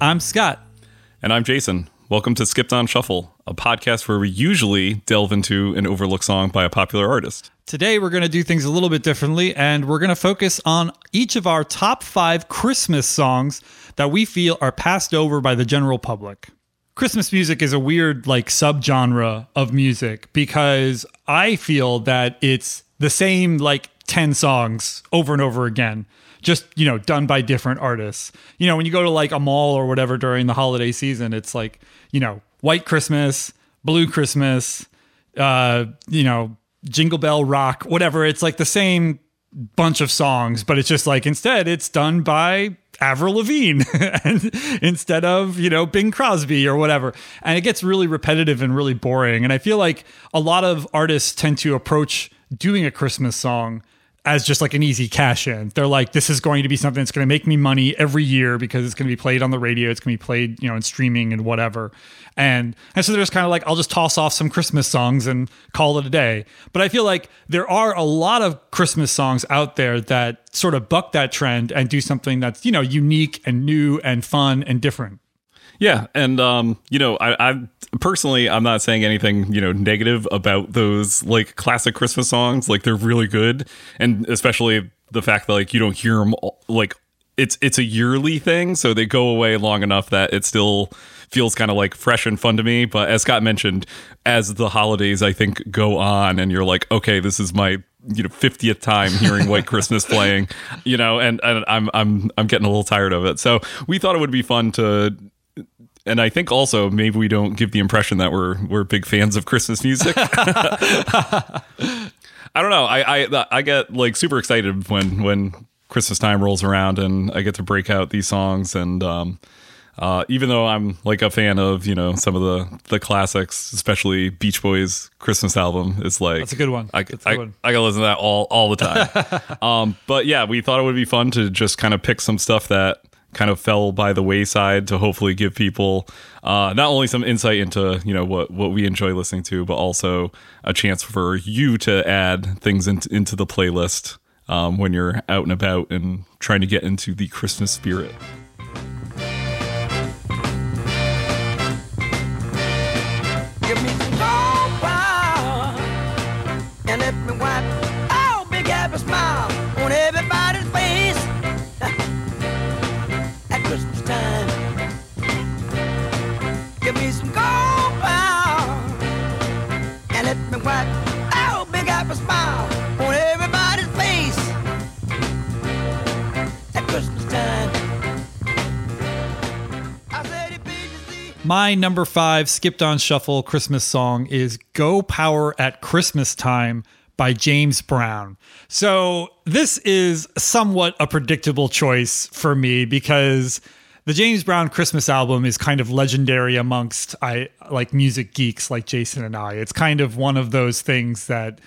I'm Scott. And I'm Jason. Welcome to Skipped on Shuffle, a podcast where we usually delve into an overlooked song by a popular artist. Today, we're going to do things a little bit differently, and we're going to focus on each of our top five Christmas songs that we feel are passed over by the general public. Christmas music is a weird, like, subgenre of music because I feel that it's the same, like, 10 songs over and over again just you know done by different artists you know when you go to like a mall or whatever during the holiday season it's like you know white christmas blue christmas uh you know jingle bell rock whatever it's like the same bunch of songs but it's just like instead it's done by Avril Lavigne instead of, you know, Bing Crosby or whatever. And it gets really repetitive and really boring. And I feel like a lot of artists tend to approach doing a Christmas song as just like an easy cash in. They're like, this is going to be something that's going to make me money every year because it's going to be played on the radio. It's going to be played, you know, in streaming and whatever. And, and so they're just kind of like, I'll just toss off some Christmas songs and call it a day. But I feel like there are a lot of Christmas songs out there that sort of buck that trend and do something that's, you know, unique and new and fun and different. Yeah, and um, you know, I, I personally, I'm not saying anything, you know, negative about those like classic Christmas songs. Like they're really good, and especially the fact that like you don't hear them like it's it's a yearly thing, so they go away long enough that it still feels kind of like fresh and fun to me. But as Scott mentioned, as the holidays I think go on, and you're like, okay, this is my you know 50th time hearing White Christmas playing, you know, and and I'm I'm I'm getting a little tired of it. So we thought it would be fun to and I think also maybe we don't give the impression that we're we're big fans of Christmas music. I don't know. I, I I get like super excited when when Christmas time rolls around and I get to break out these songs and um, uh, even though I'm like a fan of you know some of the the classics, especially Beach Boys Christmas album, it's like that's a good one. I, good I, one. I, I gotta listen to that all all the time. um, but yeah, we thought it would be fun to just kind of pick some stuff that kind of fell by the wayside to hopefully give people uh, not only some insight into you know what what we enjoy listening to, but also a chance for you to add things into, into the playlist um, when you're out and about and trying to get into the Christmas spirit. My number five skipped on shuffle Christmas song is Go Power at Christmas Time by James Brown. So this is somewhat a predictable choice for me because the James Brown Christmas album is kind of legendary amongst I like music geeks like Jason and I. It's kind of one of those things that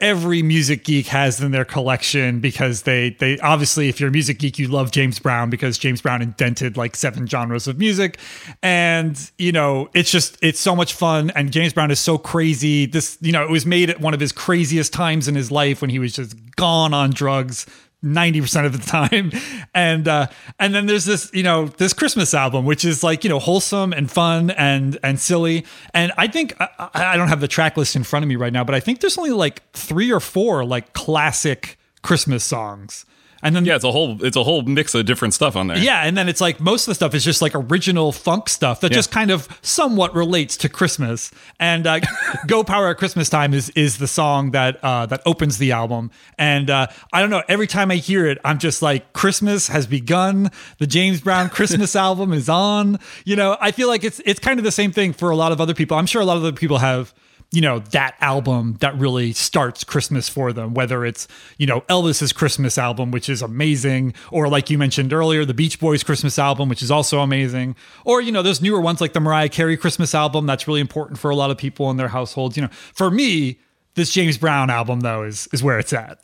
every music geek has in their collection because they they obviously if you're a music geek you love James Brown because James Brown invented like seven genres of music. And you know it's just it's so much fun. And James Brown is so crazy. This you know it was made at one of his craziest times in his life when he was just gone on drugs 90% of the time. And uh and then there's this you know this christmas album which is like you know wholesome and fun and and silly. And i think I, I don't have the track list in front of me right now but i think there's only like three or four like classic christmas songs and then Yeah, it's a whole it's a whole mix of different stuff on there. yeah, and then it's like most of the stuff is just like original funk stuff that Yeah. just kind of somewhat relates to Christmas. And uh, "Go Power at Christmas Time" is is the song that uh, that opens the album. And uh, I don't know, every time I hear it, I'm just like, Christmas has begun. The James Brown Christmas album is on. You know, I feel like it's it's kind of the same thing for a lot of other people. I'm sure a lot of other people have you know that album that really starts christmas for them whether it's you know elvis's christmas album which is amazing or like you mentioned earlier the beach boys christmas album which is also amazing or you know there's newer ones like the mariah carey christmas album that's really important for a lot of people in their households. You know for me this james brown album though is is where it's at.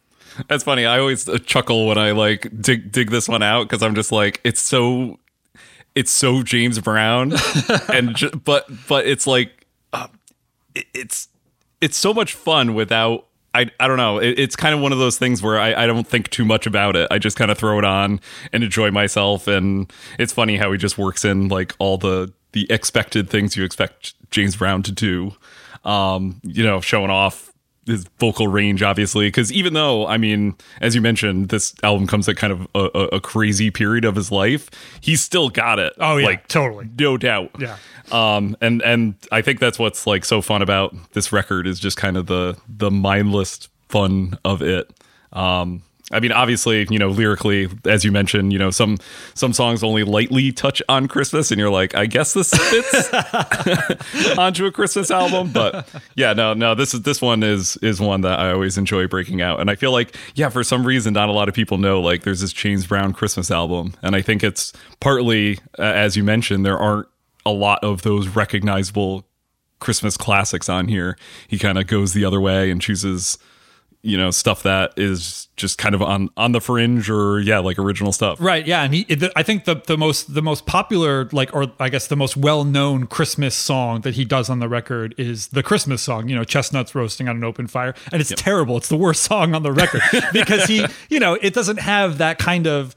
That's funny. I always uh, chuckle when I like dig dig this one out because I'm just like it's so it's so James Brown. And ju- but but it's like it's it's so much fun without I, I don't know. It, it's kind of one of those things where I, I don't think too much about it. I just kind of throw it on and enjoy myself. And it's funny how he just works in like all the the expected things you expect James Brown to do. Um, you know, showing off his vocal range, obviously, because even though, I mean, as you mentioned, this album comes at kind of a, a, a crazy period of his life, he's still got it. Oh, yeah, like totally. no doubt. Yeah. Um, and and I think that's what's like so fun about this record is just kind of the the mindless fun of it. Um, I mean, obviously, you know, lyrically, as you mentioned, you know, some some songs only lightly touch on Christmas, and you're like, I guess this fits onto a Christmas album. But yeah, no, no, this is this one is is one that I always enjoy breaking out, and I feel like, yeah, for some reason, not a lot of people know like there's this James Brown Christmas album, and I think it's partly, uh, as you mentioned, there aren't a lot of those recognizable Christmas classics on here. He kind of goes the other way and chooses you know stuff that is just kind of on on the fringe or yeah like original stuff Right, yeah, and he. The, I think the the most the most popular, like, or I guess the most well known Christmas song that he does on the record is the Christmas song. You know, chestnuts roasting on an open fire, and it's terrible. It's the worst song on the record because he, you know, it doesn't have that kind of.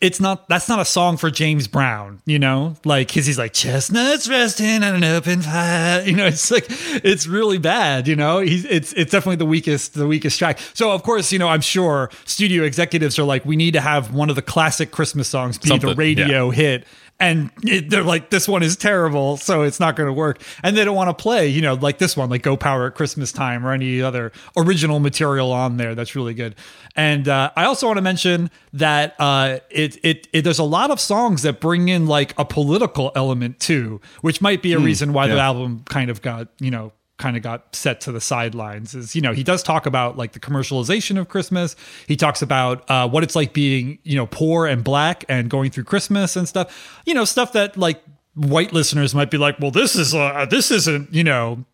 It's not. That's not a song for James Brown. You know, like because he's like chestnuts roasting on an open fire. You know, it's like it's really bad. You know, he's it's it's definitely the weakest the weakest track. So of course, you know, I'm sure studio executives are like, we need to have one of the classic Christmas songs be the Something, radio hit and it, they're like this one is terrible so it's not going to work. And they don't want to play you know like this one like go power at christmas time or any other original material on there that's really good. And uh, i also want to mention that uh, it, it, it there's a lot of songs that bring in like a political element too which might be a reason why the album kind of got you know kind of got set to the sidelines is you know he does talk about like the commercialization of christmas he talks about uh, what it's like being you know poor and black and going through christmas and stuff you know stuff that like white listeners might be like well this is uh, this isn't you know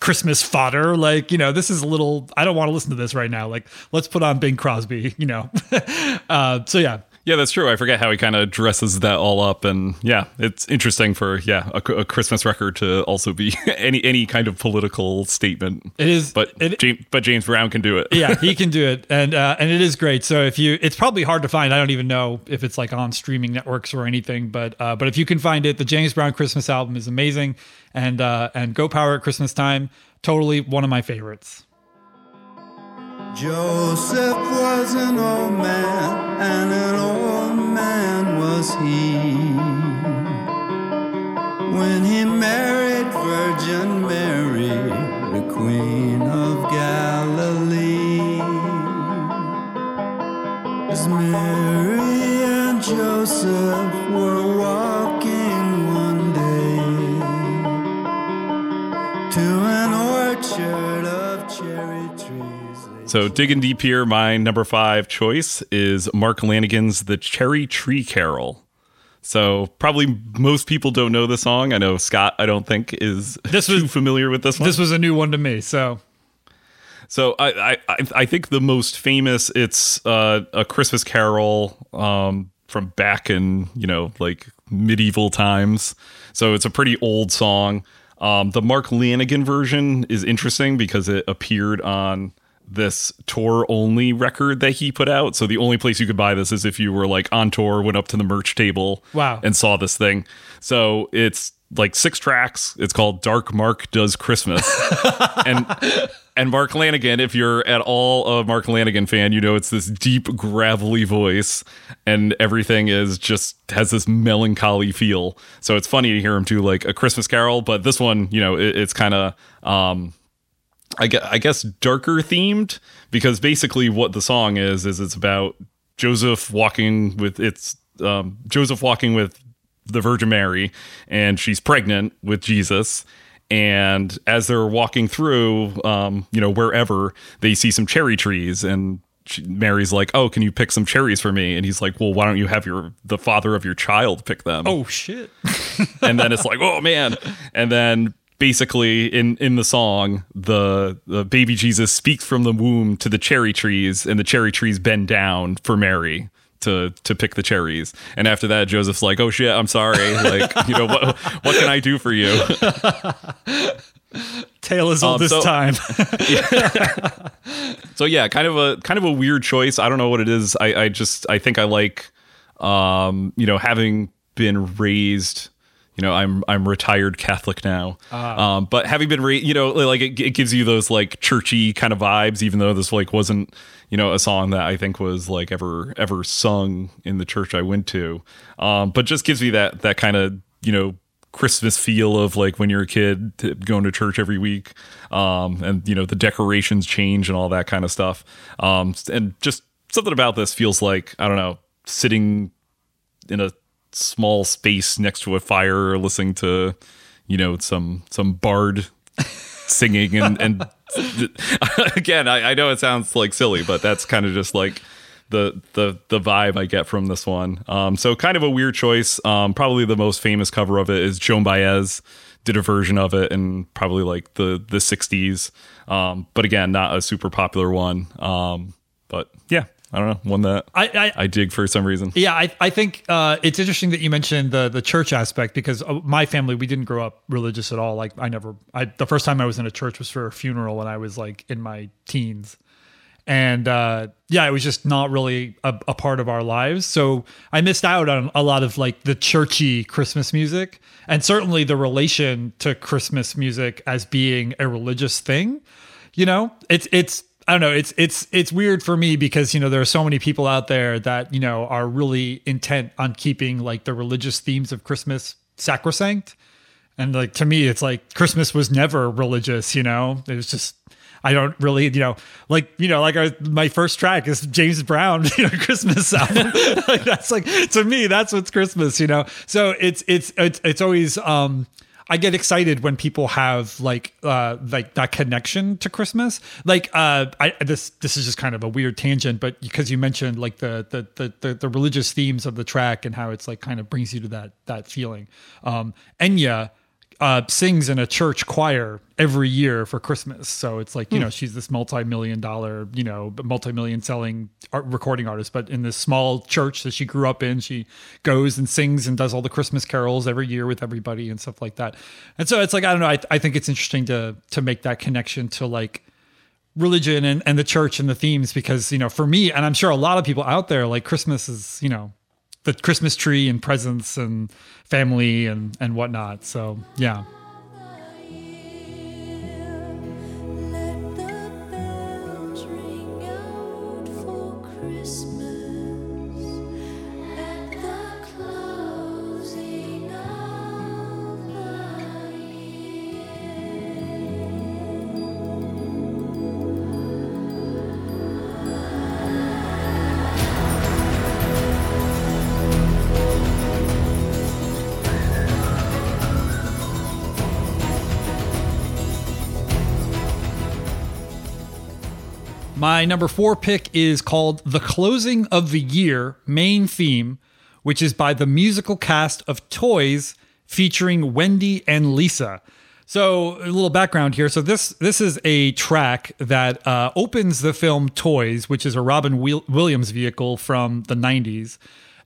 Christmas fodder. Like, you know, this is a little, I don't want to listen to this right now. Like, let's put on Bing Crosby, you know. uh, so, yeah. Yeah that's true i forget how he kind of dresses that all up and yeah it's interesting for yeah a, a christmas record to also be any any kind of political statement It is, but it, james, but james brown can do it yeah, he can do it, and uh, and it is great. So if you, it's probably hard to find. I don't even know if it's like on streaming networks or anything, but uh, but if you can find it, the James Brown Christmas album is amazing, and uh, and Go Power at Christmas Time, totally one of my favorites. Joseph was an old man, and an old man was he. When he married Virgin Mary, the Queen of Galilee. As Mary and Joseph were walking so digging deep here my number five choice is mark lanegan's the cherry tree carol so probably most people don't know the song i know scott i don't think is This too was- familiar with this one This was a new one to me, so So I, I I- I think the most famous it's uh, a Christmas Carol um, from back in you know like medieval times. So it's a pretty old song. Um, the Mark Lanegan version is interesting because it appeared on this tour only record that he put out. So the only place you could buy this is if you were like on tour, went up to the merch table, Wow. and saw this thing. So it's like six tracks. It's called Dark Mark Does Christmas. and and Mark Lanegan, if you're at all a Mark Lanegan fan, you know it's this deep, gravelly voice, and everything is just has this melancholy feel. So it's funny to hear him do like a Christmas Carol, but this one, you know, it, it's kind of, um, I guess, I guess darker themed because basically what the song is is it's about Joseph walking with it's um, Joseph walking with the Virgin Mary, and she's pregnant with Jesus. And as they're walking through, um, you know, wherever they see some cherry trees, and she, Mary's like, "Oh, can you pick some cherries for me?" And he's like, "Well, why don't you have your the father of your child pick them?" oh shit. and then it's like, oh man. And then basically in in the song, the the baby Jesus speaks from the womb to the cherry trees, and the cherry trees bend down for Mary to to pick the cherries. And after that, Joseph's like, oh shit, I'm sorry. Like, you know what what can I do for you? Tale as old Um, so- time. So yeah, kind of a kind of a weird choice. I don't know what it is. I, I just I think I like um, you know, having been raised you know, I'm I'm retired Catholic now, um, but having been, raised, you know, like it, it gives you those like churchy kind of vibes. Even though this like wasn't, you know, a song that I think was like ever ever sung in the church I went to, um, but just gives me that that kind of you know Christmas feel of like when you're a kid going to church every week, um, and you know the decorations change and all that kind of stuff, um, and just something about this feels like I don't know sitting in a small space next to a fire listening to you know some some bard singing and and again I, I know it sounds like silly but that's kind of just like the the the vibe I get from this one. Um so kind of a weird choice. Um probably the most famous cover of it is Joan Baez did a version of it in probably like the the 60s um but again not a super popular one. Um but yeah I don't know one that I, I, I dig for some reason Yeah, I, I think uh, it's interesting that you mentioned the the church aspect because uh, my family we didn't grow up religious at all. Like I never, I the first time I was in a church was for a funeral when I was like in my teens, and uh, yeah, it was just not really a, a part of our lives. So I missed out on a lot of like the churchy Christmas music, and certainly the relation to Christmas music as being a religious thing. You know, it's it's I don't know. It's it's it's weird for me because you know there are so many people out there that you know are really intent on keeping like the religious themes of Christmas sacrosanct, and like to me, it's like Christmas was never religious. You know, it was just I don't really you know like you know like I, my first track is James Brown you know Christmas album. like that's like to me that's what's Christmas. You know, so it's it's it's it's always um I get excited when people have like uh like that connection to Christmas. Like uh I this this is just kind of a weird tangent, but because you mentioned like the the the the, the religious themes of the track and how it's like kind of brings you to that that feeling. Um Enya uh, sings in a church choir every year for Christmas. So it's like, you know, she's this multi-million dollar, you know, multi-million selling art recording artist, but in this small church that she grew up in, she goes and sings and does all the Christmas carols every year with everybody and stuff like that. And so it's like, I don't know, I, I think it's interesting to, to make that connection to like religion and, and the church and the themes, because, you know, for me, and I'm sure a lot of people out there, like Christmas is, you know, the Christmas tree and presents and family and and whatnot. So yeah. My number four pick is called The Closing of the Year Main Theme, which is by the musical cast of Toys featuring Wendy and Lisa. So a little background here. So this this is a track that uh, opens the film Toys, which is a Robin Williams vehicle from the 90s.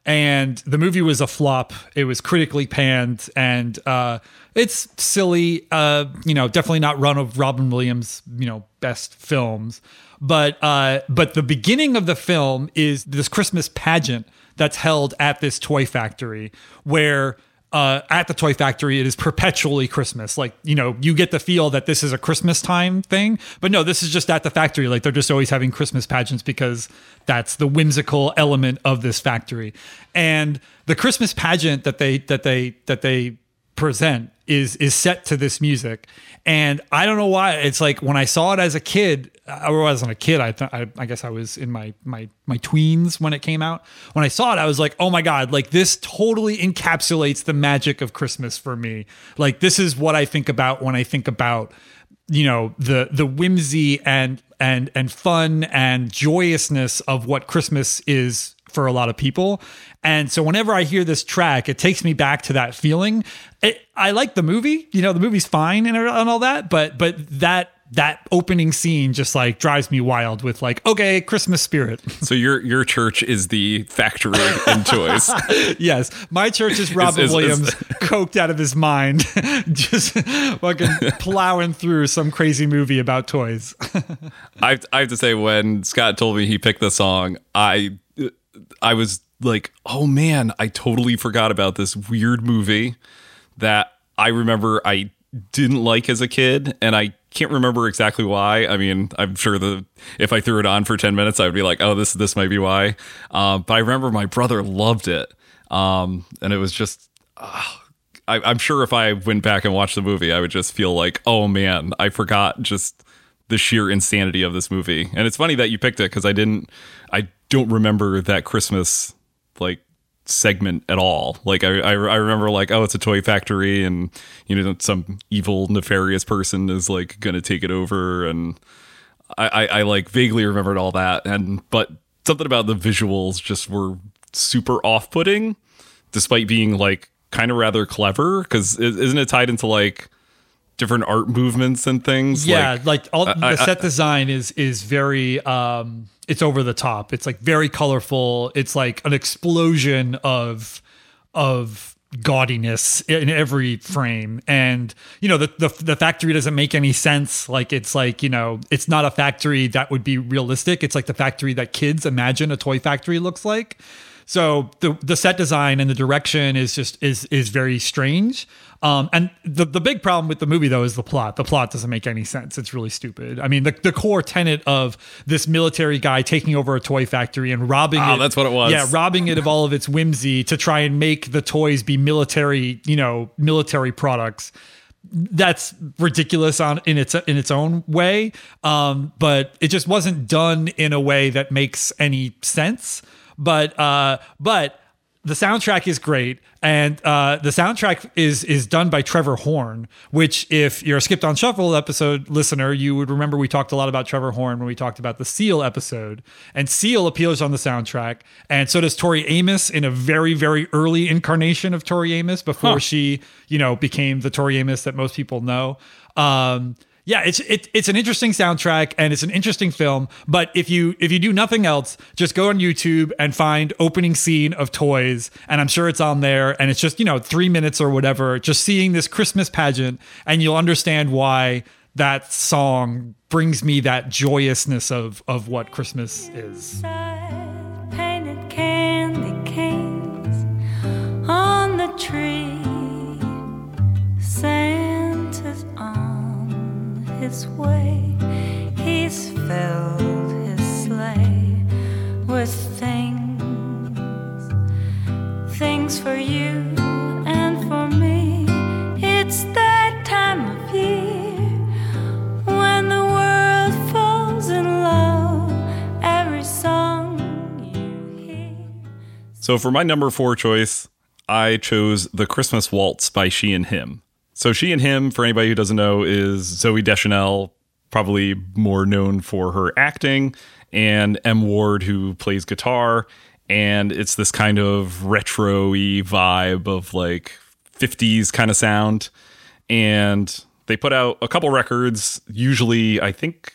And the movie was a flop. It was critically panned, and uh, it's silly. Uh, you know, definitely not run of Robin Williams. You know, best films. But uh, but the beginning of the film is this Christmas pageant that's held at this toy factory where uh, at the toy factory it is perpetually christmas like you know you get the feel that this is a christmas time thing but no this is just at the factory like they're just always having christmas pageants because that's the whimsical element of this factory and the christmas pageant that they that they that they present is is set to this music. And i don't know why. It's like when i saw it as a kid i wasn't a kid. I th- I, I guess i was in my my my tweens when it came out. When i saw it i was like oh my god like this totally encapsulates the magic of christmas for me. Like this is what i think about when i think about you know the the whimsy and and and fun and joyousness of what christmas is for a lot of people. And so whenever i hear this track it takes me back to that feeling. It, i like the movie you know the movie's fine and, and all that but but that that opening scene just like drives me wild with like okay christmas spirit. So your your church is the factory in toys. yes. My church is robin is- is- williams coked out of his mind just fucking plowing through some crazy movie about toys. I I have to say when Scott told me he picked the song, I I was like, "Oh man, I totally forgot about this weird movie that I remember I didn't like as a kid and I can't remember exactly why. I mean, I'm sure the if I threw it on for 10 minutes, I would be like, "Oh, this this might be why." Um, but I remember my brother loved it. Um, and it was just I, I'm sure if I went back and watched the movie, I would just feel like, oh man, I forgot just the sheer insanity of this movie. And it's funny that you picked it because I didn't, I don't remember that Christmas like segment at all. Like I, I, I remember like, oh, it's a toy factory, and you know some evil nefarious person is like gonna take it over, and I, I, I like vaguely remembered all that, and but something about the visuals just were super off-putting, despite being like kind of rather clever. Because isn't it tied into like different art movements and things? yeah like, like, all I- the I- set design is is very um it's over the top. It's like very colorful. It's like an explosion of of gaudiness in every frame. And you know the, the the factory doesn't make any sense. Like it's like you know it's not a factory that would be realistic. It's like the factory that kids imagine a toy factory looks like so the the set design and the direction is just is is very strange. Um, and the the big problem with the movie though is the plot. The plot doesn't make any sense. It's really stupid. I mean, the, the core tenet of this military guy taking over a toy factory and robbing Oh, it. that's what it was. Yeah, robbing it of all of its whimsy to try and make the toys be military, you know, military products that's ridiculous on in its in its own way um but it just wasn't done in a way that makes any sense but uh but the soundtrack is great and uh the soundtrack is is done by Trevor Horn which if you're a skipped on shuffle episode listener you would remember we talked a lot about Trevor Horn when we talked about the Seal episode. And Seal appears on the soundtrack and so does Tori Amos in a very very early incarnation of Tori Amos before she you know became the Tori Amos that most people know. Um yeah, it's it, it's an interesting soundtrack and it's an interesting film. But if you if you do nothing else, just go on YouTube and find opening scene of Toys, and I'm sure it's on there. And it's just you know three minutes or whatever, just seeing this Christmas pageant, and you'll understand why that song brings me that joyousness of of what Christmas is. Inside, painted candy canes on the tree. His way. He's filled his sleigh with things, things for you and for me. It's that time of year when the world falls in love. Every song you hear. So for my number four choice, I chose The Christmas Waltz by She and Him. So She and Him, for anybody who doesn't know, is Zooey Deschanel, probably more known for her acting, and M. Ward, who plays guitar. And it's this kind of retro-y vibe of like 50s kind of sound. And they put out a couple records, usually I think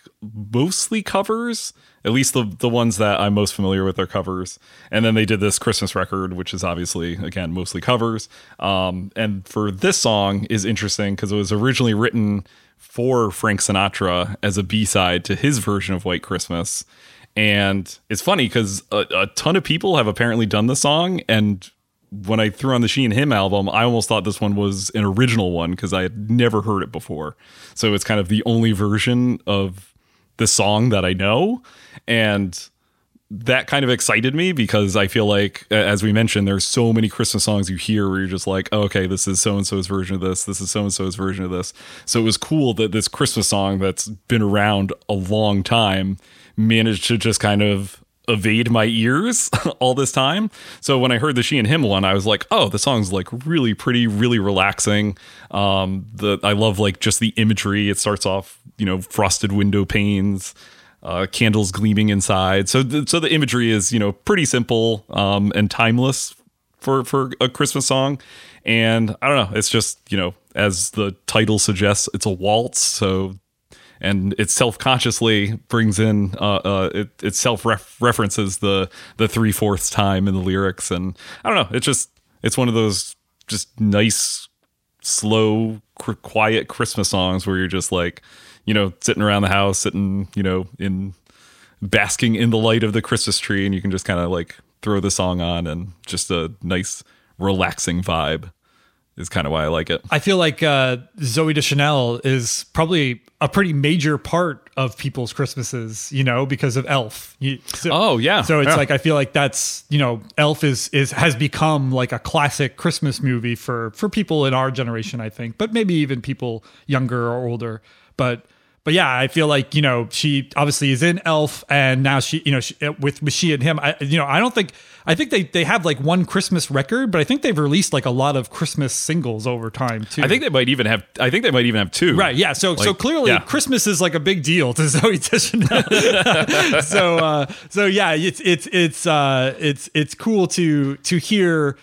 mostly covers. At least the the ones that I'm most familiar with are covers. And then they did this Christmas record, which is obviously again mostly covers. Um, and for this song is interesting because it was originally written for Frank Sinatra as a B side to his version of White Christmas. And it's funny because a, a ton of people have apparently done the song, and when I threw on the She and Him album, I almost thought this one was an original one because I had never heard it before. So it's kind of the only version of the song that I know. And that kind of excited me because I feel like, as we mentioned, there's so many Christmas songs you hear where you're just like, oh, okay, this is so and so's version of this. This is so and so's version of this. So it was cool that this Christmas song that's been around a long time managed to just kind of evade my ears all this time. So when I heard the She and Him one, I was like, oh, the song's like really pretty, really relaxing. Um, the I love like just the imagery. It starts off, you know, frosted window panes, uh, candles gleaming inside. So th- so the imagery is you know pretty simple um, and timeless for for a Christmas song. And I don't know, it's just you know as the title suggests, it's a waltz. So and it self consciously brings in uh, uh it, it self references the the three fourths time in the lyrics, and I don't know, it's just it's one of those just nice slow qu- quiet Christmas songs where you're just like you know sitting around the house, sitting you know in basking in the light of the Christmas tree, and you can just kind of like throw the song on and just a nice relaxing vibe is kind of why I like it. I feel like uh, Zooey Deschanel is probably a pretty major part of people's Christmases, you know, because of Elf. You, so, Oh, yeah. So it's Yeah. like I feel like that's you know, Elf is is has become like a classic Christmas movie for for people in our generation, I think, but maybe even people younger or older. But but yeah, I feel like you know she obviously is in Elf, and now she you know she, with with she and him. I you know I don't think I think they they have like one Christmas record, but I think they've released like a lot of Christmas singles over time too. I think they might even have. I think they might even have two. Right. Yeah. So so clearly yeah. Christmas is like a big deal to Zooey Deschanel. so uh, so yeah, it's it's it's uh, it's it's cool to to hear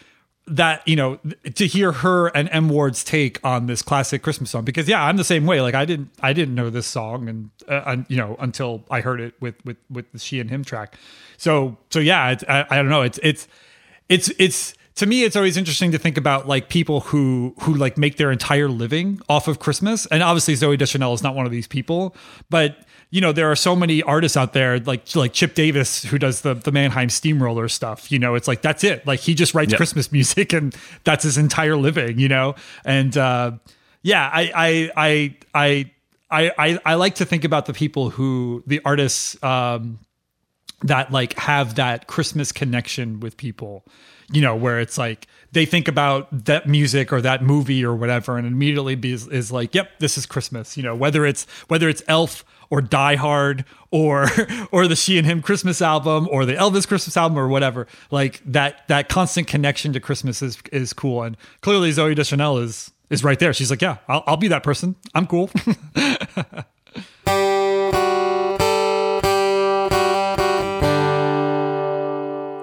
that you know to hear her and M Ward's take on this classic Christmas song because yeah, I'm the same way. Like I didn't I didn't know this song and uh, un- you know until I heard it with with with the she and him track. So so yeah, I, I don't know. It's it's it's it's to me it's always interesting to think about like people who who like make their entire living off of christmas. And obviously zooey deschanel is not one of these people. But you know there are so many artists out there like like chip davis who does the the mannheim steamroller stuff you know? It's like that's it. Like he just writes Yep. christmas music and that's his entire living you know? And uh yeah i i i i I, I, I like to think about the people who the artists um, that like have that Christmas connection with people, you know, where it's like they think about that music or that movie or whatever, and immediately be, is, like, yep, this is Christmas. You know, whether it's whether it's Elf or Die Hard or or the She and Him Christmas album or the Elvis Christmas album or whatever, like that that constant connection to Christmas is is cool. And clearly Zooey Deschanel is is right there. She's like, yeah, I'll, I'll be that person. I'm cool.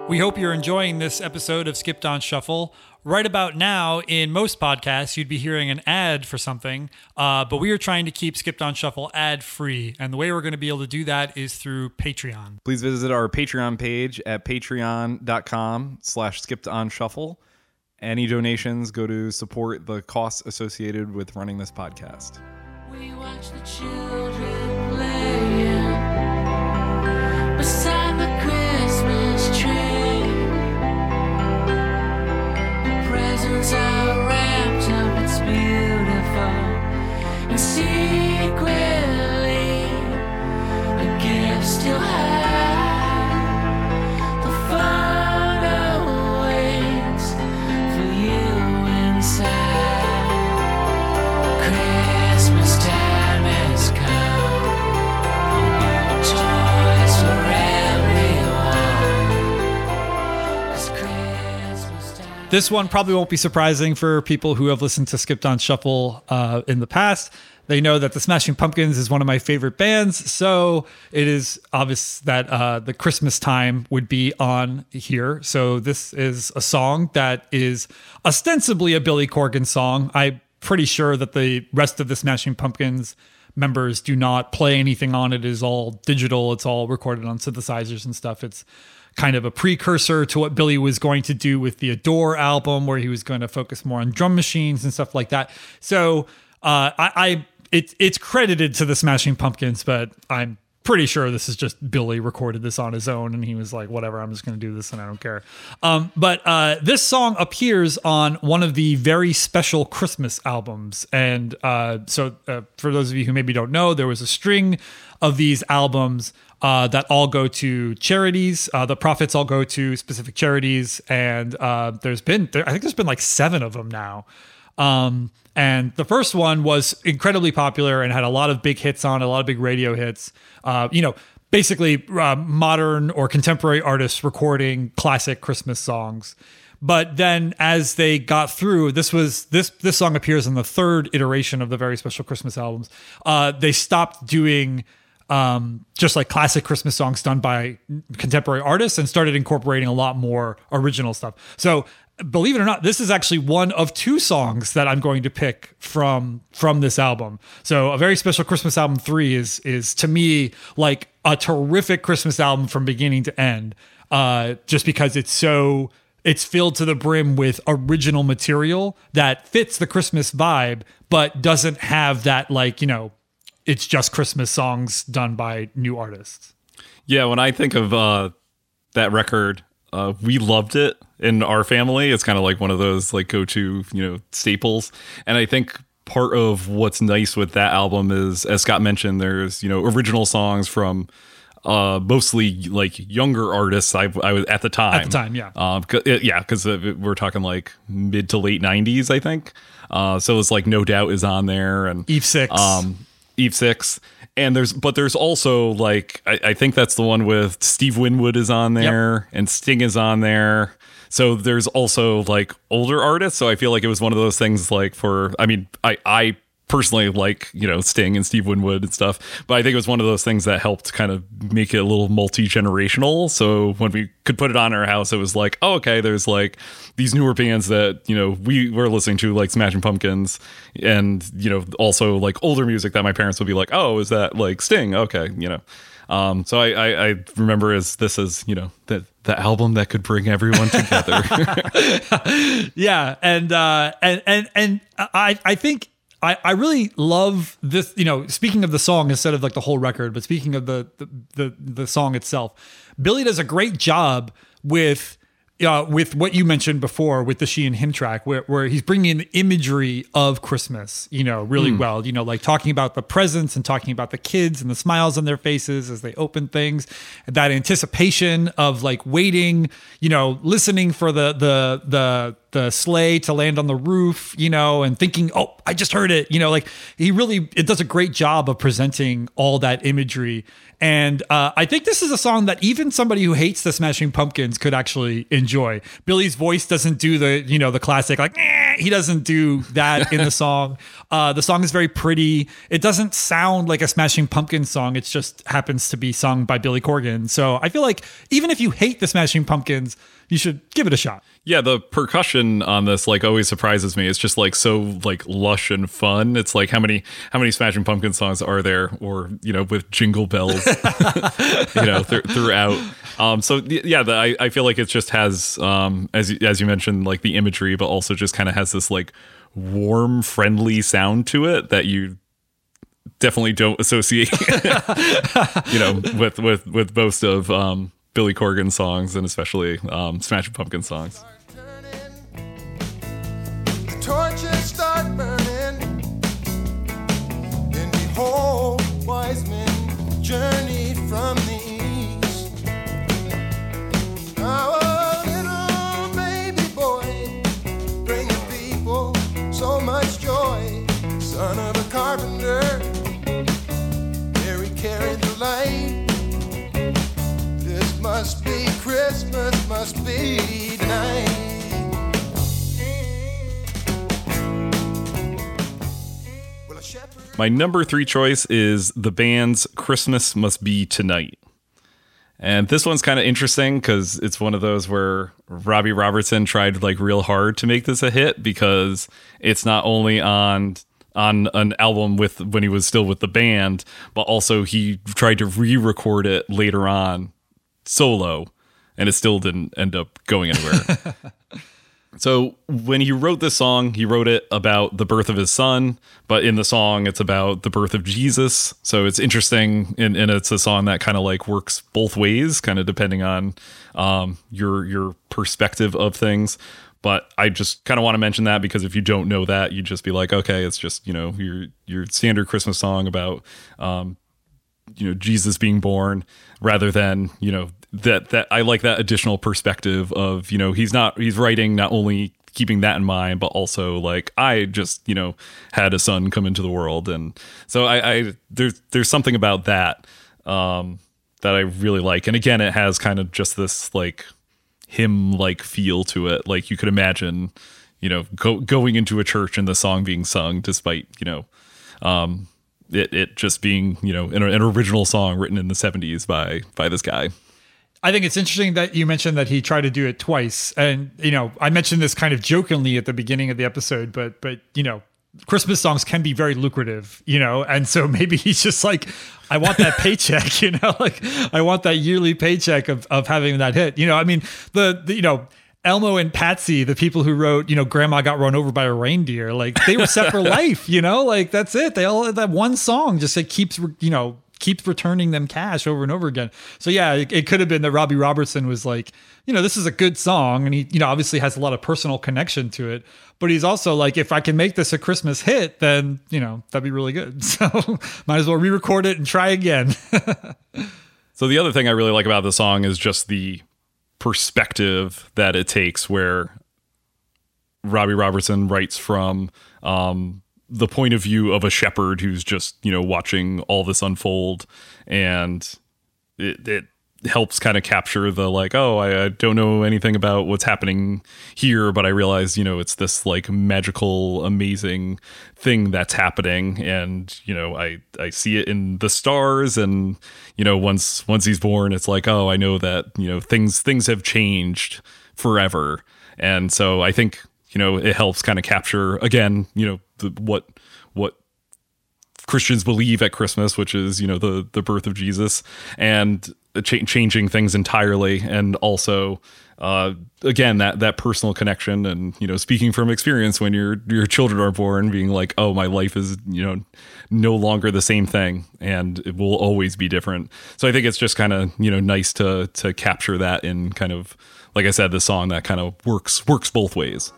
We hope you're enjoying this episode of Skipped on Shuffle. Right about now, in most podcasts, you'd be hearing an ad for something, uh, but we are trying to keep Skipped on Shuffle ad free. And the way we're going to be able to do that is through Patreon. please visit our patreon page at patreon.com slash skipped on shuffle any donations go to support the costs associated with running this podcast We watch the children playing secretly, the gifts still hide. This one probably won't be surprising for people who have listened to Skipped on Shuffle uh, in the past. They know that the Smashing Pumpkins is one of my favorite bands, so it is obvious that uh, the Christmas time would be on here. So this is a song that is ostensibly a Billy Corgan song. I'm pretty sure that the rest of the Smashing Pumpkins members do not play anything on it. It is all digital. It's all recorded on synthesizers and stuff. It's kind of a precursor to what Billy was going to do with the Adore album, where he was going to focus more on drum machines and stuff like that. So uh, I, I it, it's credited to the Smashing Pumpkins, but I'm pretty sure this is just Billy recorded this on his own, and he was like, "Whatever, I'm just going to do this, and I don't care." Um, but uh, this song appears on one of the very special Christmas albums, and uh, so uh, for those of you who maybe don't know, there was a string of these albums uh, that all go to charities. Uh, the profits all go to specific charities, and uh, there's been there, I think there's been like seven of them now. Um, and the first one was incredibly popular and had a lot of big hits on a lot of big radio hits. Uh, you know, basically uh, modern or contemporary artists recording classic Christmas songs. But then as they got through, this was this this song appears in the third iteration of the very special Christmas albums. Uh, they stopped doing um, just like classic Christmas songs done by contemporary artists and started incorporating a lot more original stuff. So believe it or not, this is actually one of two songs that I'm going to pick from from this album. So a very special Christmas album three is is to me like a terrific Christmas album from beginning to end. Uh, just because it's so it's filled to the brim with original material that fits the Christmas vibe, but doesn't have that like you know, it's just Christmas songs done by new artists. Yeah, when I think of uh, that record, uh, we loved it in our family. It's kind of like one of those like go to you know staples, and I think part of what's nice with that album is, as Scott mentioned, there's you know original songs from uh mostly like younger artists I, I was at the time At the time, yeah. um uh, yeah because we're talking like mid to late 90s i think uh so it's like no doubt is on there and Eve Six. um eve six. And there's but there's also like I, I think that's the one with steve winwood is on there and sting is on there. So there's also like older artists. So i feel like it was one of those things like for i mean i i personally like you know sting and steve winwood and stuff but i think it was one of those things that helped kind of make it a little multi-generational. So when we could put it on our house it was like oh okay there's like these newer bands that you know we were listening to like smashing pumpkins and you know also like older music that my parents would be like oh is that like sting? Okay you know. Um so i i, I remember as this is you know the the album that could bring everyone together. Yeah and uh and and and i i think I, I really love this, you know, speaking of the song instead of like the whole record, but speaking of the the the, the song itself, Billy does a great job with uh, with what you mentioned before with the she and him track where, where he's bringing in the imagery of christmas you know really well you know like talking about the presents and talking about the kids and the smiles on their faces as they open things. That anticipation of like waiting you know listening for the the the the sleigh to land on the roof you know and thinking oh i just heard it you know like he really it does a great job of presenting all that imagery and uh, I think this is a song that even somebody who hates the Smashing Pumpkins could actually enjoy. Billy's voice doesn't do the, you know, the classic like "Eh," he doesn't do that in the song. Uh, the song is very pretty. It doesn't sound like a Smashing Pumpkins song. It just happens to be sung by Billy Corgan. So I feel like even if you hate the Smashing Pumpkins, you should give it a shot. Yeah, the percussion on this like always surprises me. It's just like so like lush and fun. It's like how many how many Smashing Pumpkin songs are there, or you know, with jingle bells, you know, th- throughout. Um, so yeah, the, I I feel like it just has um as as you mentioned like the imagery, but also just kind of has this like warm, friendly sound to it that you definitely don't associate, you know, with with with most of um Billy Corgan songs and especially um Smashing Pumpkin songs. Must be night. My number three choice is the band's Christmas Must Be Tonight. And this one's kind of interesting because it's one of those where Robbie Robertson tried like real hard to make this a hit because it's not only on on an album with when he was still with the band, but also he tried to re-record it later on solo, and it still didn't end up going anywhere. So when he wrote this song, he wrote it about the birth of his son, but in the song it's about the birth of Jesus. So it's interesting, and, and it's a song that kind of like works both ways, kind of depending on um, your your perspective of things. But I just kind of want to mention that because if you don't know that, you'd just be like, okay, it's just you know your your standard Christmas song about um, you know Jesus being born rather than you know that that I like that additional perspective of you know he's not he's writing not only keeping that in mind but also like I just you know had a son come into the world. And so I, I there's there's something about that um that I really like. And again it has kind of just this like hymn like feel to it. Like you could imagine you know go, going into a church and the song being sung despite you know um it, it just being you know an, an original song written in the 70s by by this guy I think it's interesting that you mentioned that he tried to do it twice, and you know, I mentioned this kind of jokingly at the beginning of the episode, but but you know, Christmas songs can be very lucrative, you know, and so maybe he's just like, I want that paycheck, you know, like I want that yearly paycheck of of having that hit, you know. I mean, the, the you know. Elmo and Patsy, the people who wrote, you know, Grandma got run over by a reindeer, like they were set for life, you know, like that's it. They all that one song just it keeps, you know, keeps returning them cash over and over again. So yeah, it, it could have been that Robbie Robertson was like, you know, this is a good song, and he, you know, obviously has a lot of personal connection to it. But he's also like, if I can make this a Christmas hit, then you know that'd be really good. So might as well re-record it and try again. So the other thing I really like about the song is just the perspective that it takes where Robbie Robertson writes from um, the point of view of a shepherd who's just, you know, watching all this unfold and it, it helps kind of capture the like, oh, I, I don't know anything about what's happening here, but I realize, you know, it's this like magical, amazing thing that's happening. And, you know, I, I see it in the stars and, you know, once, once he's born, it's like, oh, I know that, you know, things, things have changed forever. And so I think, you know, it helps kind of capture again, you know, the, what, what Christians believe at Christmas, which is you know the the birth of Jesus, and cha- changing things entirely, and also uh, again that that personal connection, and you know speaking from experience when your your children are born, being like, oh, my life is you know no longer the same thing, and it will always be different. So I think it's just kind of you know nice to to capture that in kind of like I said, the song that kind of works works both ways.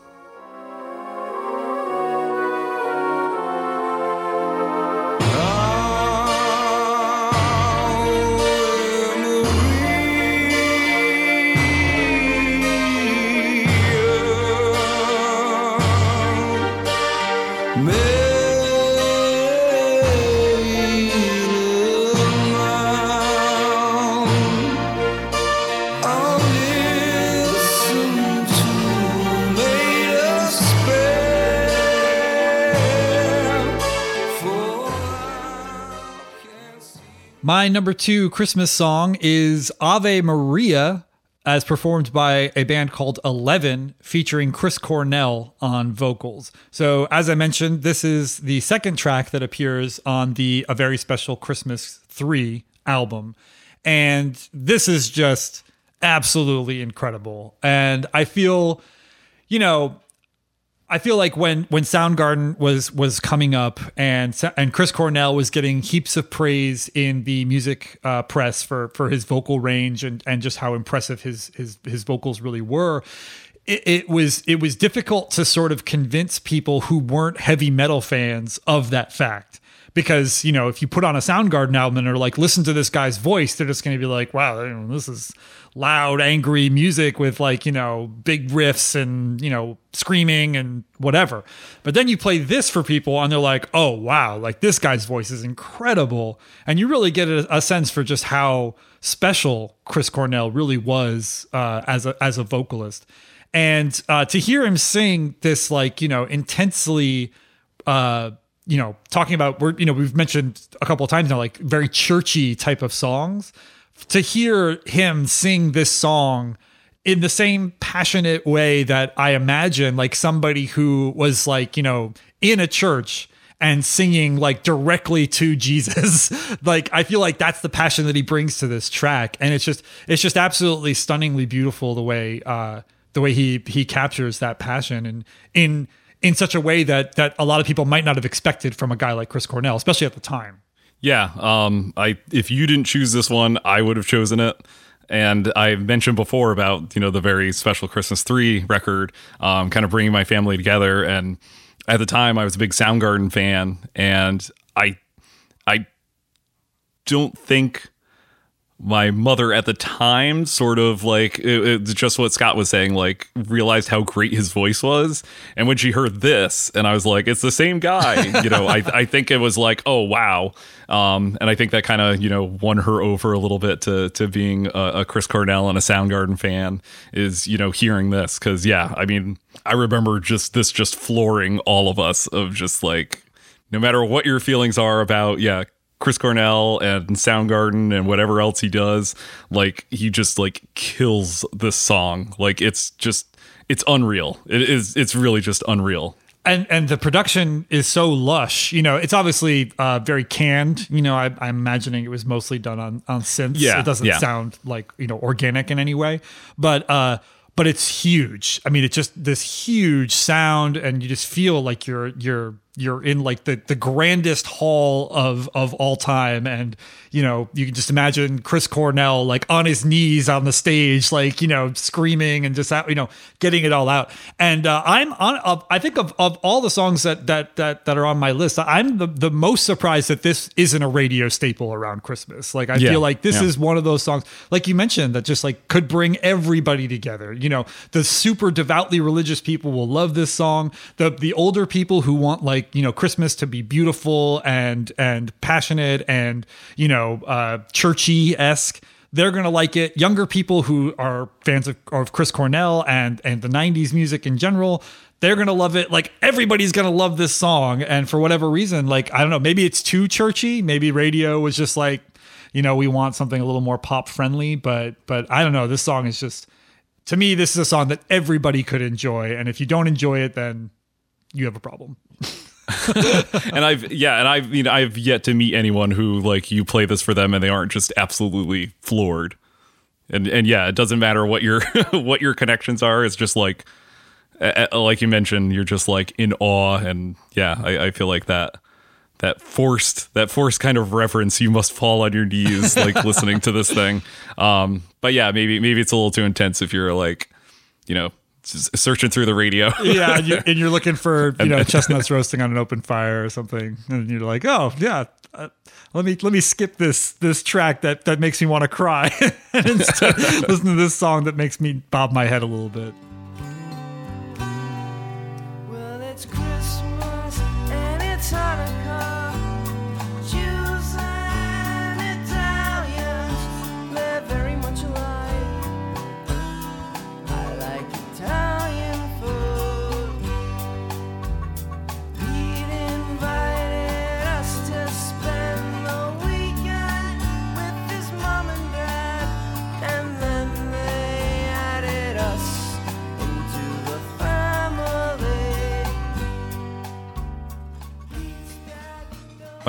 My number two Christmas song is Ave Maria, as performed by a band called Eleven, featuring Chris Cornell on vocals. So, as I mentioned, this is the second track that appears on the A Very Special Christmas 3 album. And this is just absolutely incredible. And I feel, you know, I feel like when when Soundgarden was was coming up and and Chris Cornell was getting heaps of praise in the music uh, press for for his vocal range and and just how impressive his his his vocals really were. It, it was it was difficult to sort of convince people who weren't heavy metal fans of that fact because you know if you put on a Soundgarden album and are like listen to this guy's voice, they're just going to be like, wow, this is loud, angry music with like you know big riffs and you know screaming and whatever. But then you play this for people and they're like, oh wow, like this guy's voice is incredible, and you really get a, a sense for just how special Chris Cornell really was uh, as a as a vocalist. And uh, to hear him sing this like you know intensely. Uh, you know, talking about we're you know we've mentioned a couple of times now, like very churchy type of songs. To hear him sing this song in the same passionate way that I imagine, like somebody who was like you know in a church and singing like directly to Jesus. like I feel like that's the passion that he brings to this track, and it's just it's just absolutely stunningly beautiful the way uh, the way he he captures that passion and in in such a way that that a lot of people might not have expected from a guy like Chris Cornell, especially at the time. Yeah, um, I if you didn't choose this one, I would have chosen it. And I mentioned before about you know the very special Christmas three record, um, kind of bringing my family together. And at the time, I was a big Soundgarden fan, and I I don't think my mother at the time sort of like it, it's just what Scott was saying, like realized how great his voice was. And when she heard this, and I was like, it's the same guy, you know, I, I think it was like, oh, wow. Um, and I think that kind of, you know, won her over a little bit to, to being a, a Chris Cornell and a Soundgarden fan is, you know, hearing this. Cause yeah, I mean, I remember just this just flooring all of us of just like, no matter what your feelings are about, yeah, Chris Cornell and Soundgarden and whatever else he does, like he just like kills this song. Like it's just it's unreal. It is it's really just unreal. and and the production is so lush. You know, it's obviously uh, very canned. You know, I, I'm imagining it was mostly done on on synths. Yeah, it doesn't yeah. sound like you know organic in any way, but uh, but it's huge. I mean, it's just this huge sound, and you just feel like you're you're you're in like the the grandest hall of of all time. And you know you can just imagine chris cornell like on his knees on the stage like you know screaming and just you know getting it all out. And uh, i'm on uh, i think of, of all the songs that that that that are on my list i'm the, the most surprised that this isn't a radio staple around christmas. Like i Yeah, feel like this yeah. is one of those songs like you mentioned that just like could bring everybody together. You know the super devoutly religious people will love this song. The the older people who want like you know christmas to be beautiful and and passionate and you know uh churchy-esque. They're gonna like it. Younger people who are fans of, of chris cornell and and the 90s music in general they're gonna love it. Like everybody's gonna love this song. And for whatever reason like i don't know maybe it's too churchy. Maybe radio was just like you know we want something a little more pop friendly but but i don't know. This song is just to me this is a song that everybody could enjoy. And if you don't enjoy it then you have a problem and I've yeah, and I've you know I've yet to meet anyone who like you play this for them and they aren't just absolutely floored. And and yeah, it doesn't matter what your what your connections are. It's just like like you mentioned, you're just like in awe and yeah, I, I feel like that that forced that forced kind of reverence you must fall on your knees like listening to this thing um but yeah maybe maybe it's a little too intense if you're like you know searching through the radio. Yeah and you're, and you're looking for you know chestnuts roasting on an open fire or something and you're like oh yeah uh, let me let me skip this this track that that makes me want to cry. And instead listen to this song that makes me bob my head a little bit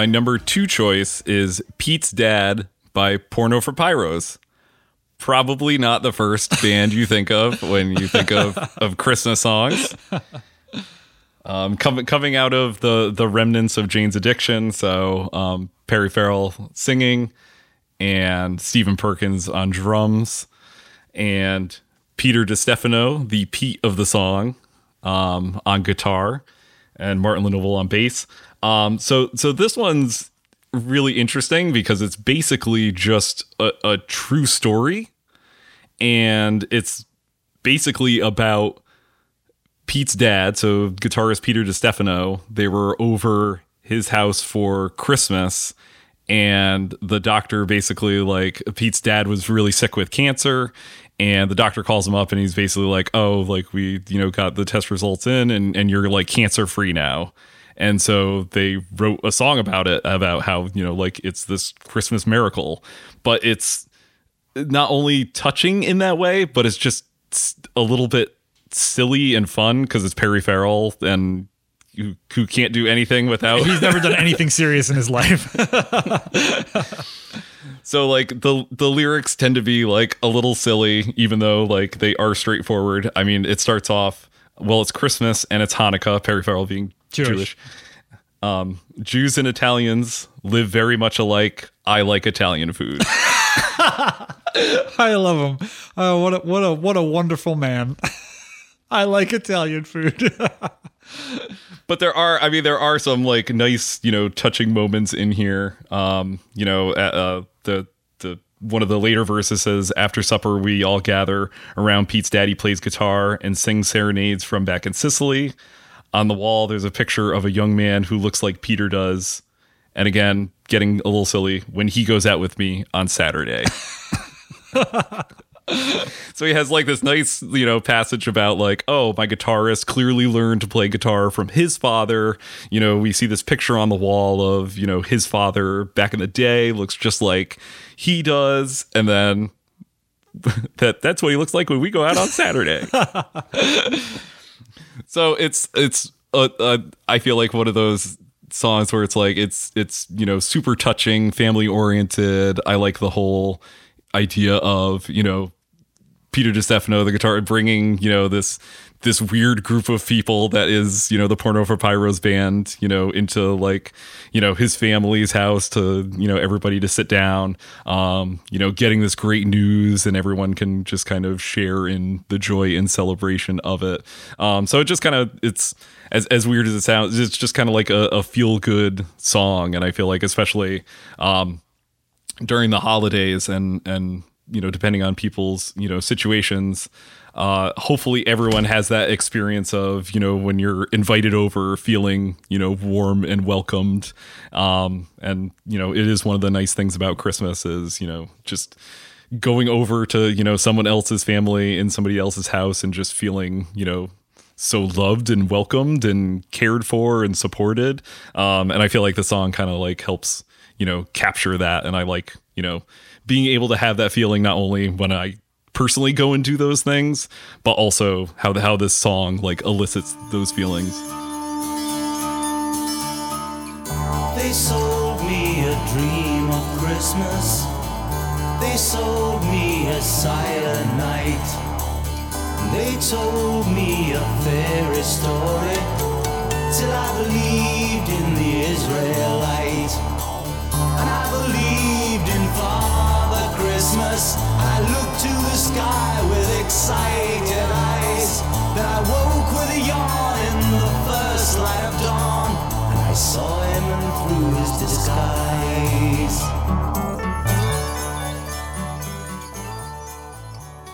My number two choice is Pete's Dad by Porno for Pyros. Probably not the first band you think of when you think of, of Christmas songs. Um, coming coming out of the the remnants of Jane's Addiction, so um, Perry Farrell singing, and Stephen Perkins on drums, and Peter DiStefano, the Pete of the song, um, on guitar, and Martin Lenoble on bass. Um, so so this one's really interesting because it's basically just a, a true story, and it's basically about Pete's dad, so guitarist Peter DiStefano. They were over his house for Christmas. And the doctor basically like Pete's dad was really sick with cancer, and the doctor calls him up and he's basically like, "Oh, like we, you know, got the test results in, and and you're like cancer free now." And so they wrote a song about it, about how you know, like it's this Christmas miracle, but it's not only touching in that way, but it's just a little bit silly and fun because it's Perry Farrell and who, who can't do anything without. he's never done anything serious in his life so like the the lyrics tend to be like a little silly, even though like they are straightforward. I mean, it starts off well, it's Christmas and it's Hanukkah. Perry Farrell being Jewish. Jewish. Um, Jews and Italians live very much alike. I like Italian food. I love him. Oh, what a what a what a wonderful man. I like Italian food. but there are i mean there are some like nice you know touching moments in here um you know uh, uh the the one of the later verses says after supper we all gather around pete's daddy plays guitar and sings serenades from back in sicily on the wall there's a picture of a young man who looks like peter does and again getting a little silly when he goes out with me on saturday so he has like this nice, you know, passage about like, oh, my guitarist clearly learned to play guitar from his father. You know, we see this picture on the wall of, you know, his father back in the day looks just like he does. And then that that's what he looks like when we go out on Saturday. so it's it's uh, uh, I feel like one of those songs where it's like it's it's you know super touching, family oriented. I like the whole idea of you know Peter DiStefano, the guitar, bringing you know this this weird group of people that is you know the Porno for Pyros band, you know, into like you know his family's house to you know everybody to sit down, um, you know, getting this great news and everyone can just kind of share in the joy and celebration of it. Um, so it just kind of it's as as weird as it sounds, it's just kind of like a, a feel good song, and I feel like especially. Um, during the holidays and and you know depending on people's you know situations uh hopefully everyone has that experience of you know when you're invited over feeling you know warm and welcomed. Um and you know it is one of the nice things about christmas is you know just going over to you know someone else's family in somebody else's house and just feeling you know so loved and welcomed and cared for and supported. Um and i feel like the song kind of like helps you know capture that. And i like you know being able to have that feeling not only when i personally go and do those things but also how how this song like elicits those feelings They sold me a dream of Christmas. They sold me a silent night. They told me a fairy story till I believed in the Israelite. And I believed in Christmas. I looked to the sky with excited eyes. Then I woke with a yawn in the first light of dawn. And I saw him through his disguise.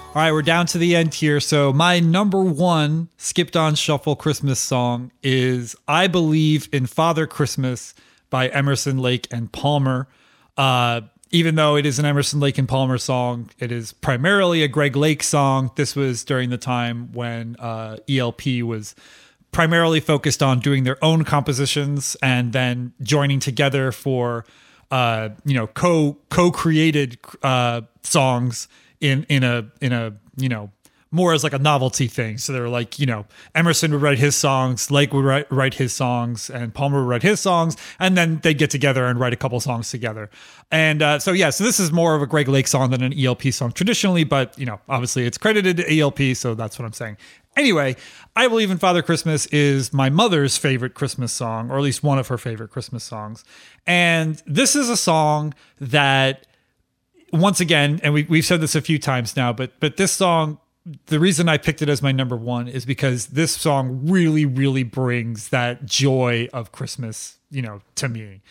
All right, we're down to the end here. So my number one skipped on shuffle Christmas song is "I Believe in Father Christmas" by Emerson, Lake and Palmer. Uh, even though it is an Emerson, Lake and Palmer song, it is primarily a Greg Lake song. This was during the time when uh, ELP was primarily focused on doing their own compositions and then joining together for uh, you know co co created uh, songs in in a in a you know more as like a novelty thing. So they're like, you know, Emerson would write his songs, Lake would write, write his songs, and Palmer would write his songs, and then they'd get together and write a couple songs together. And uh, so, yeah, so this is more of a Greg Lake song than an ELP song traditionally, but, you know, obviously it's credited to ELP, so that's what I'm saying. Anyway, I Believe in Father Christmas is my mother's favorite Christmas song, or at least one of her favorite Christmas songs. And this is a song that once again, and we, we've said this a few times now, but but this song, the reason I picked it as my number one is because this song really, really brings that joy of Christmas, you know, to me.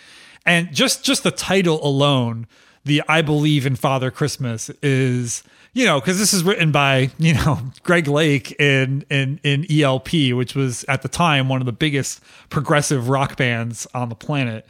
And just just the title alone, the I believe in Father Christmas is, you know, because this is written by, you know, Greg Lake in in in ELP, which was at the time one of the biggest progressive rock bands on the planet.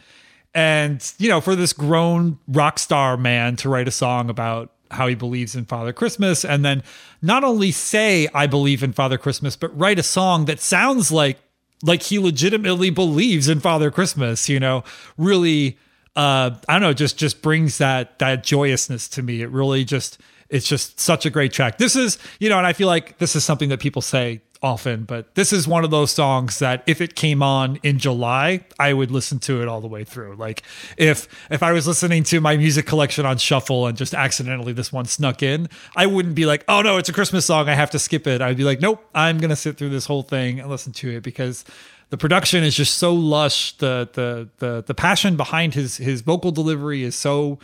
And, you know, for this grown rock star man to write a song about how he believes in Father Christmas and then not only say I believe in Father Christmas, but write a song that sounds like like he legitimately believes in Father Christmas, you know, really uh I don't know, just just brings that that joyousness to me. It really just it's just such a great track. This is, you know, and I feel like this is something that people say often, but this is one of those songs that if it came on in July, I would listen to it all the way through. Like if if I was listening to my music collection on shuffle and just accidentally this one snuck in, I wouldn't be like, "Oh no, it's a Christmas song, I have to skip it." I'd be like, "Nope, I'm going to sit through this whole thing and listen to it because the production is just so lush, the the the the passion behind his his vocal delivery is so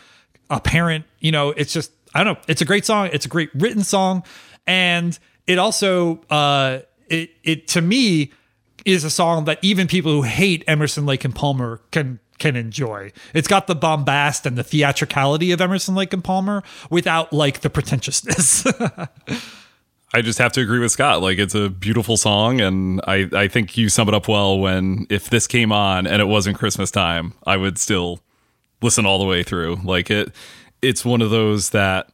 apparent. You know, it's just I don't know. It's a great song. It's a great written song, and it also uh, it it to me is a song that even people who hate Emerson, Lake and Palmer can can enjoy. It's got the bombast and the theatricality of Emerson, Lake and Palmer without like the pretentiousness. I just have to agree with Scott. Like it's a beautiful song, and I I think you sum it up well. When if this came on and it wasn't Christmas time, I would still listen all the way through. Like it, it's one of those that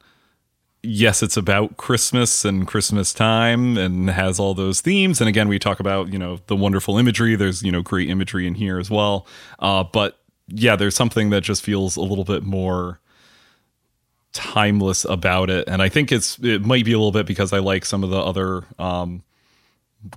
yes, it's about Christmas and Christmas time and has all those themes. And again, we talk about, you know, the wonderful imagery. There's, you know, great imagery in here as well. Uh, but yeah, there's something that just feels a little bit more timeless about it. And I think it's, it might be a little bit because I like some of the other, um,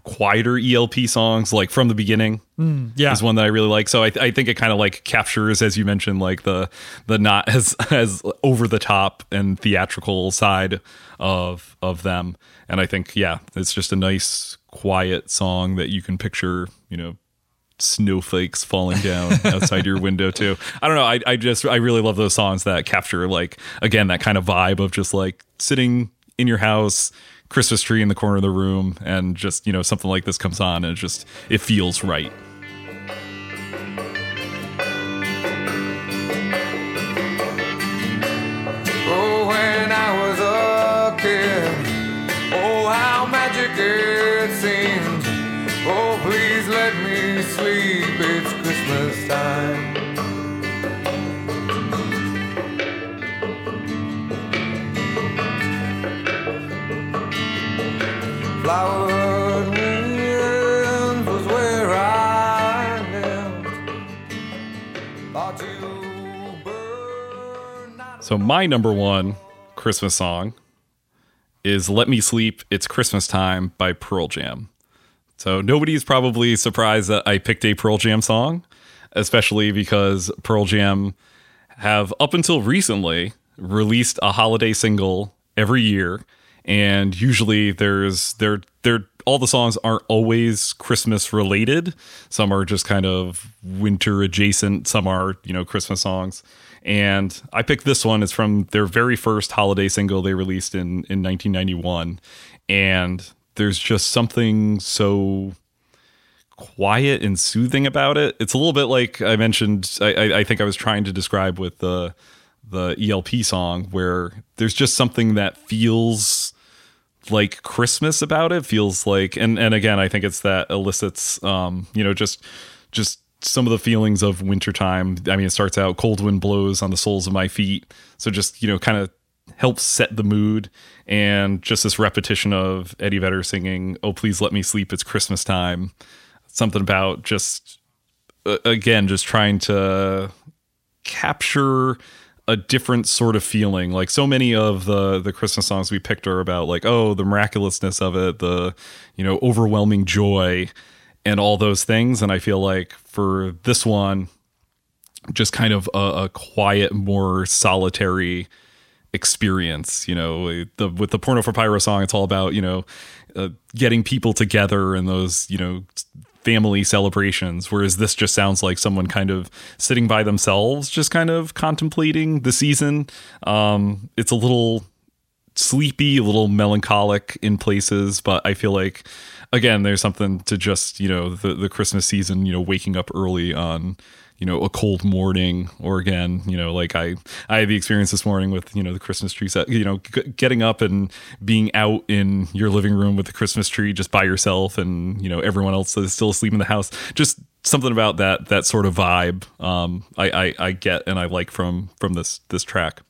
quieter ELP songs, like from the beginning mm, Yeah. is one that I really like. So I, I think it kind of like captures, as you mentioned, like the the not as as over the top and theatrical side of of them. And I think yeah, it's just a nice quiet song that you can picture, you know, snowflakes falling down outside your window too. I don't know. I I just I really love those songs that capture like again that kind of vibe of just like sitting in your house. Christmas tree in the corner of the room, and just you know something like this comes on, and it just it feels right. Oh, when I was a kid, oh, how magic it seemed. Oh, please let me sleep, it's Christmas time. So my number one Christmas song is "Let Me Sleep." It's Christmas time by Pearl Jam. So nobody's probably surprised that I picked a Pearl Jam song, especially because Pearl Jam have up until recently released a holiday single every year and usually there's they're they're all the songs aren't always christmas related some are just kind of winter adjacent some are you know christmas songs and i picked this one it's from their very first holiday single they released in in 1991 and there's just something so quiet and soothing about it. It's a little bit like I mentioned. I, I, I think I was trying to describe with the the ELP song, where there's just something that feels like Christmas about it. Feels like, and and again, I think it's that elicits, um, you know, just just some of the feelings of wintertime. I mean, it starts out cold wind blows on the soles of my feet, so just you know, kind of helps set the mood and just this repetition of Eddie Vedder singing "Oh please let me sleep it's Christmas time." Something about just again just trying to capture a different sort of feeling. Like so many of the the Christmas songs we picked are about like oh the miraculousness of it, the you know overwhelming joy and all those things and I feel like for this one just kind of a, a quiet more solitary experience you know the with the porno for pyro song it's all about you know uh, getting people together and those you know family celebrations whereas this just sounds like someone kind of sitting by themselves just kind of contemplating the season. Um it's a little sleepy a little melancholic in places but i feel like again there's something to just you know the the christmas season you know waking up early on you know a cold morning or again you know like i i had the experience this morning with you know the christmas tree set you know g- getting up and being out in your living room with the christmas tree just by yourself and you know everyone else is still asleep in the house. Just something about that that sort of vibe um i i, I get and i like from from this this track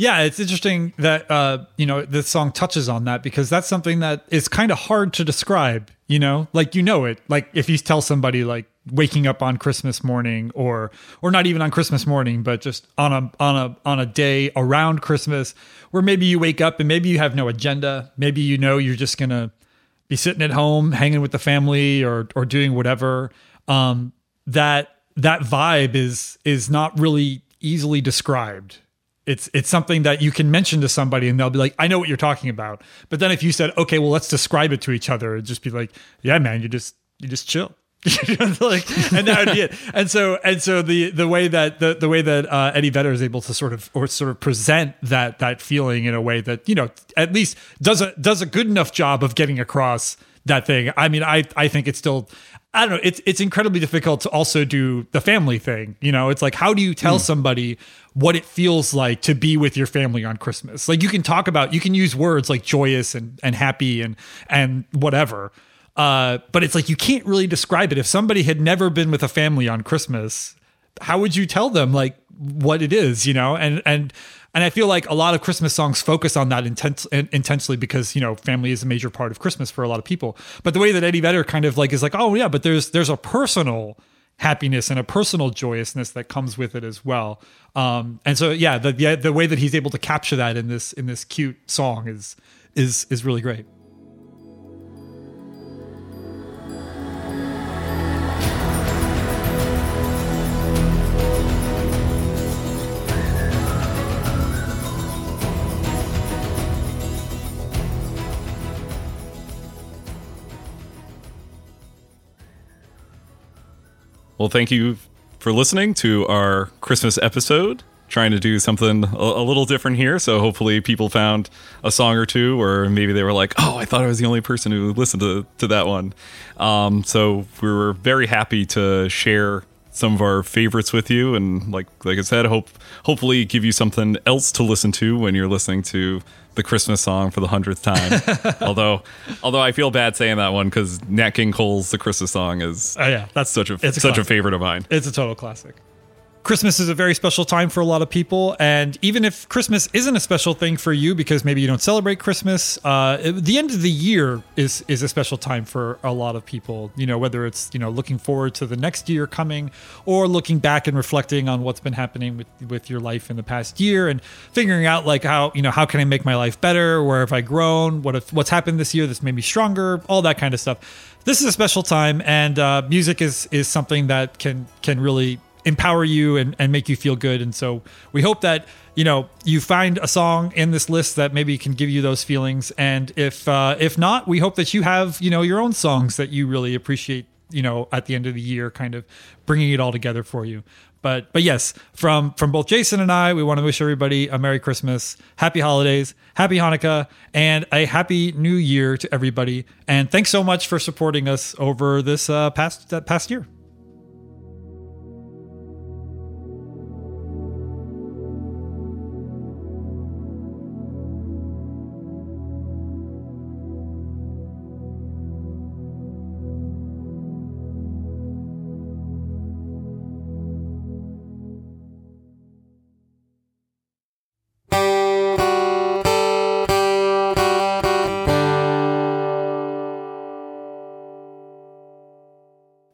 Yeah, it's interesting that uh, you know this song touches on that because that's something that is kind of hard to describe. You know, like you know it. Like if you tell somebody like waking up on Christmas morning, or or not even on Christmas morning, but just on a on a on a day around Christmas, where maybe you wake up and maybe you have no agenda. Maybe you know you're just gonna be sitting at home, hanging with the family, or or doing whatever. Um, that that vibe is is not really easily described it's it's something that you can mention to somebody and they'll be like, I know what you're talking about. But then if you said, okay, well, let's describe it to each other, it'd just be like, yeah, man, you just you just chill. like, and that would be it. And so and so the the way that the the way that uh, Eddie Vedder is able to sort of or sort of present that that feeling in a way that you know at least does a does a good enough job of getting across that thing. I mean, I I think it's still I don't know. It's it's incredibly difficult to also do the family thing. You know, it's like how do you tell somebody what it feels like to be with your family on Christmas? Like you can talk about, you can use words like joyous and and happy and and whatever. Uh, but it's like you can't really describe it. If somebody had never been with a family on Christmas, how would you tell them like what it is? You know, and and and I feel like a lot of Christmas songs focus on that intense intensely because you know family is a major part of Christmas for a lot of people. But the way that Eddie Vedder kind of like is like, oh yeah, but there's there's a personal happiness and a personal joyousness that comes with it as well. Um, and so yeah, the, the the way that he's able to capture that in this in this cute song is is is really great. Well, thank you for listening to our Christmas episode. Trying to do something a, a little different here. So hopefully people found a song or two, or maybe they were like, oh, I thought I was the only person who listened to, to that one. Um, so we were very happy to share some of our favorites with you and like like I said hope hopefully give you something else to listen to when you're listening to the Christmas song for the hundredth time. although although I feel bad saying that one because Nat King Cole's the Christmas song is Oh yeah, that's such a it's a such a favorite of mine. It's a total classic. Christmas is a very special time for a lot of people, and even if Christmas isn't a special thing for you because maybe you don't celebrate Christmas, uh, the end of the year is is a special time for a lot of people. You know, whether it's you know looking forward to the next year coming, or looking back and reflecting on what's been happening with with your life in the past year, and figuring out like how you know how can I make my life better? Where have I grown? What if what's happened this year that's made me stronger? All that kind of stuff. This is a special time, and uh, music is is something that can can really empower you and, and make you feel good. And so we hope that, you know, you find a song in this list that maybe can give you those feelings. And if, uh, if not, we hope that you have, you know, your own songs that you really appreciate, you know, at the end of the year, kind of bringing it all together for you. But, but yes, from, from both Jason and I, we want to wish everybody a Merry Christmas, Happy Holidays, Happy Hanukkah, and a Happy New Year to everybody. And thanks so much for supporting us over this uh, past, that past year.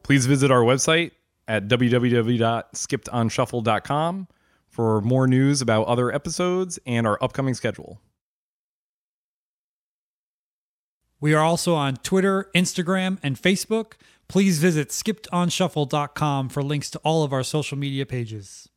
Please visit our website at www.skippedonshuffle.com for more news about other episodes and our upcoming schedule. We are also on Twitter, Instagram, and Facebook. Please visit skippedonshuffle.com for links to all of our social media pages.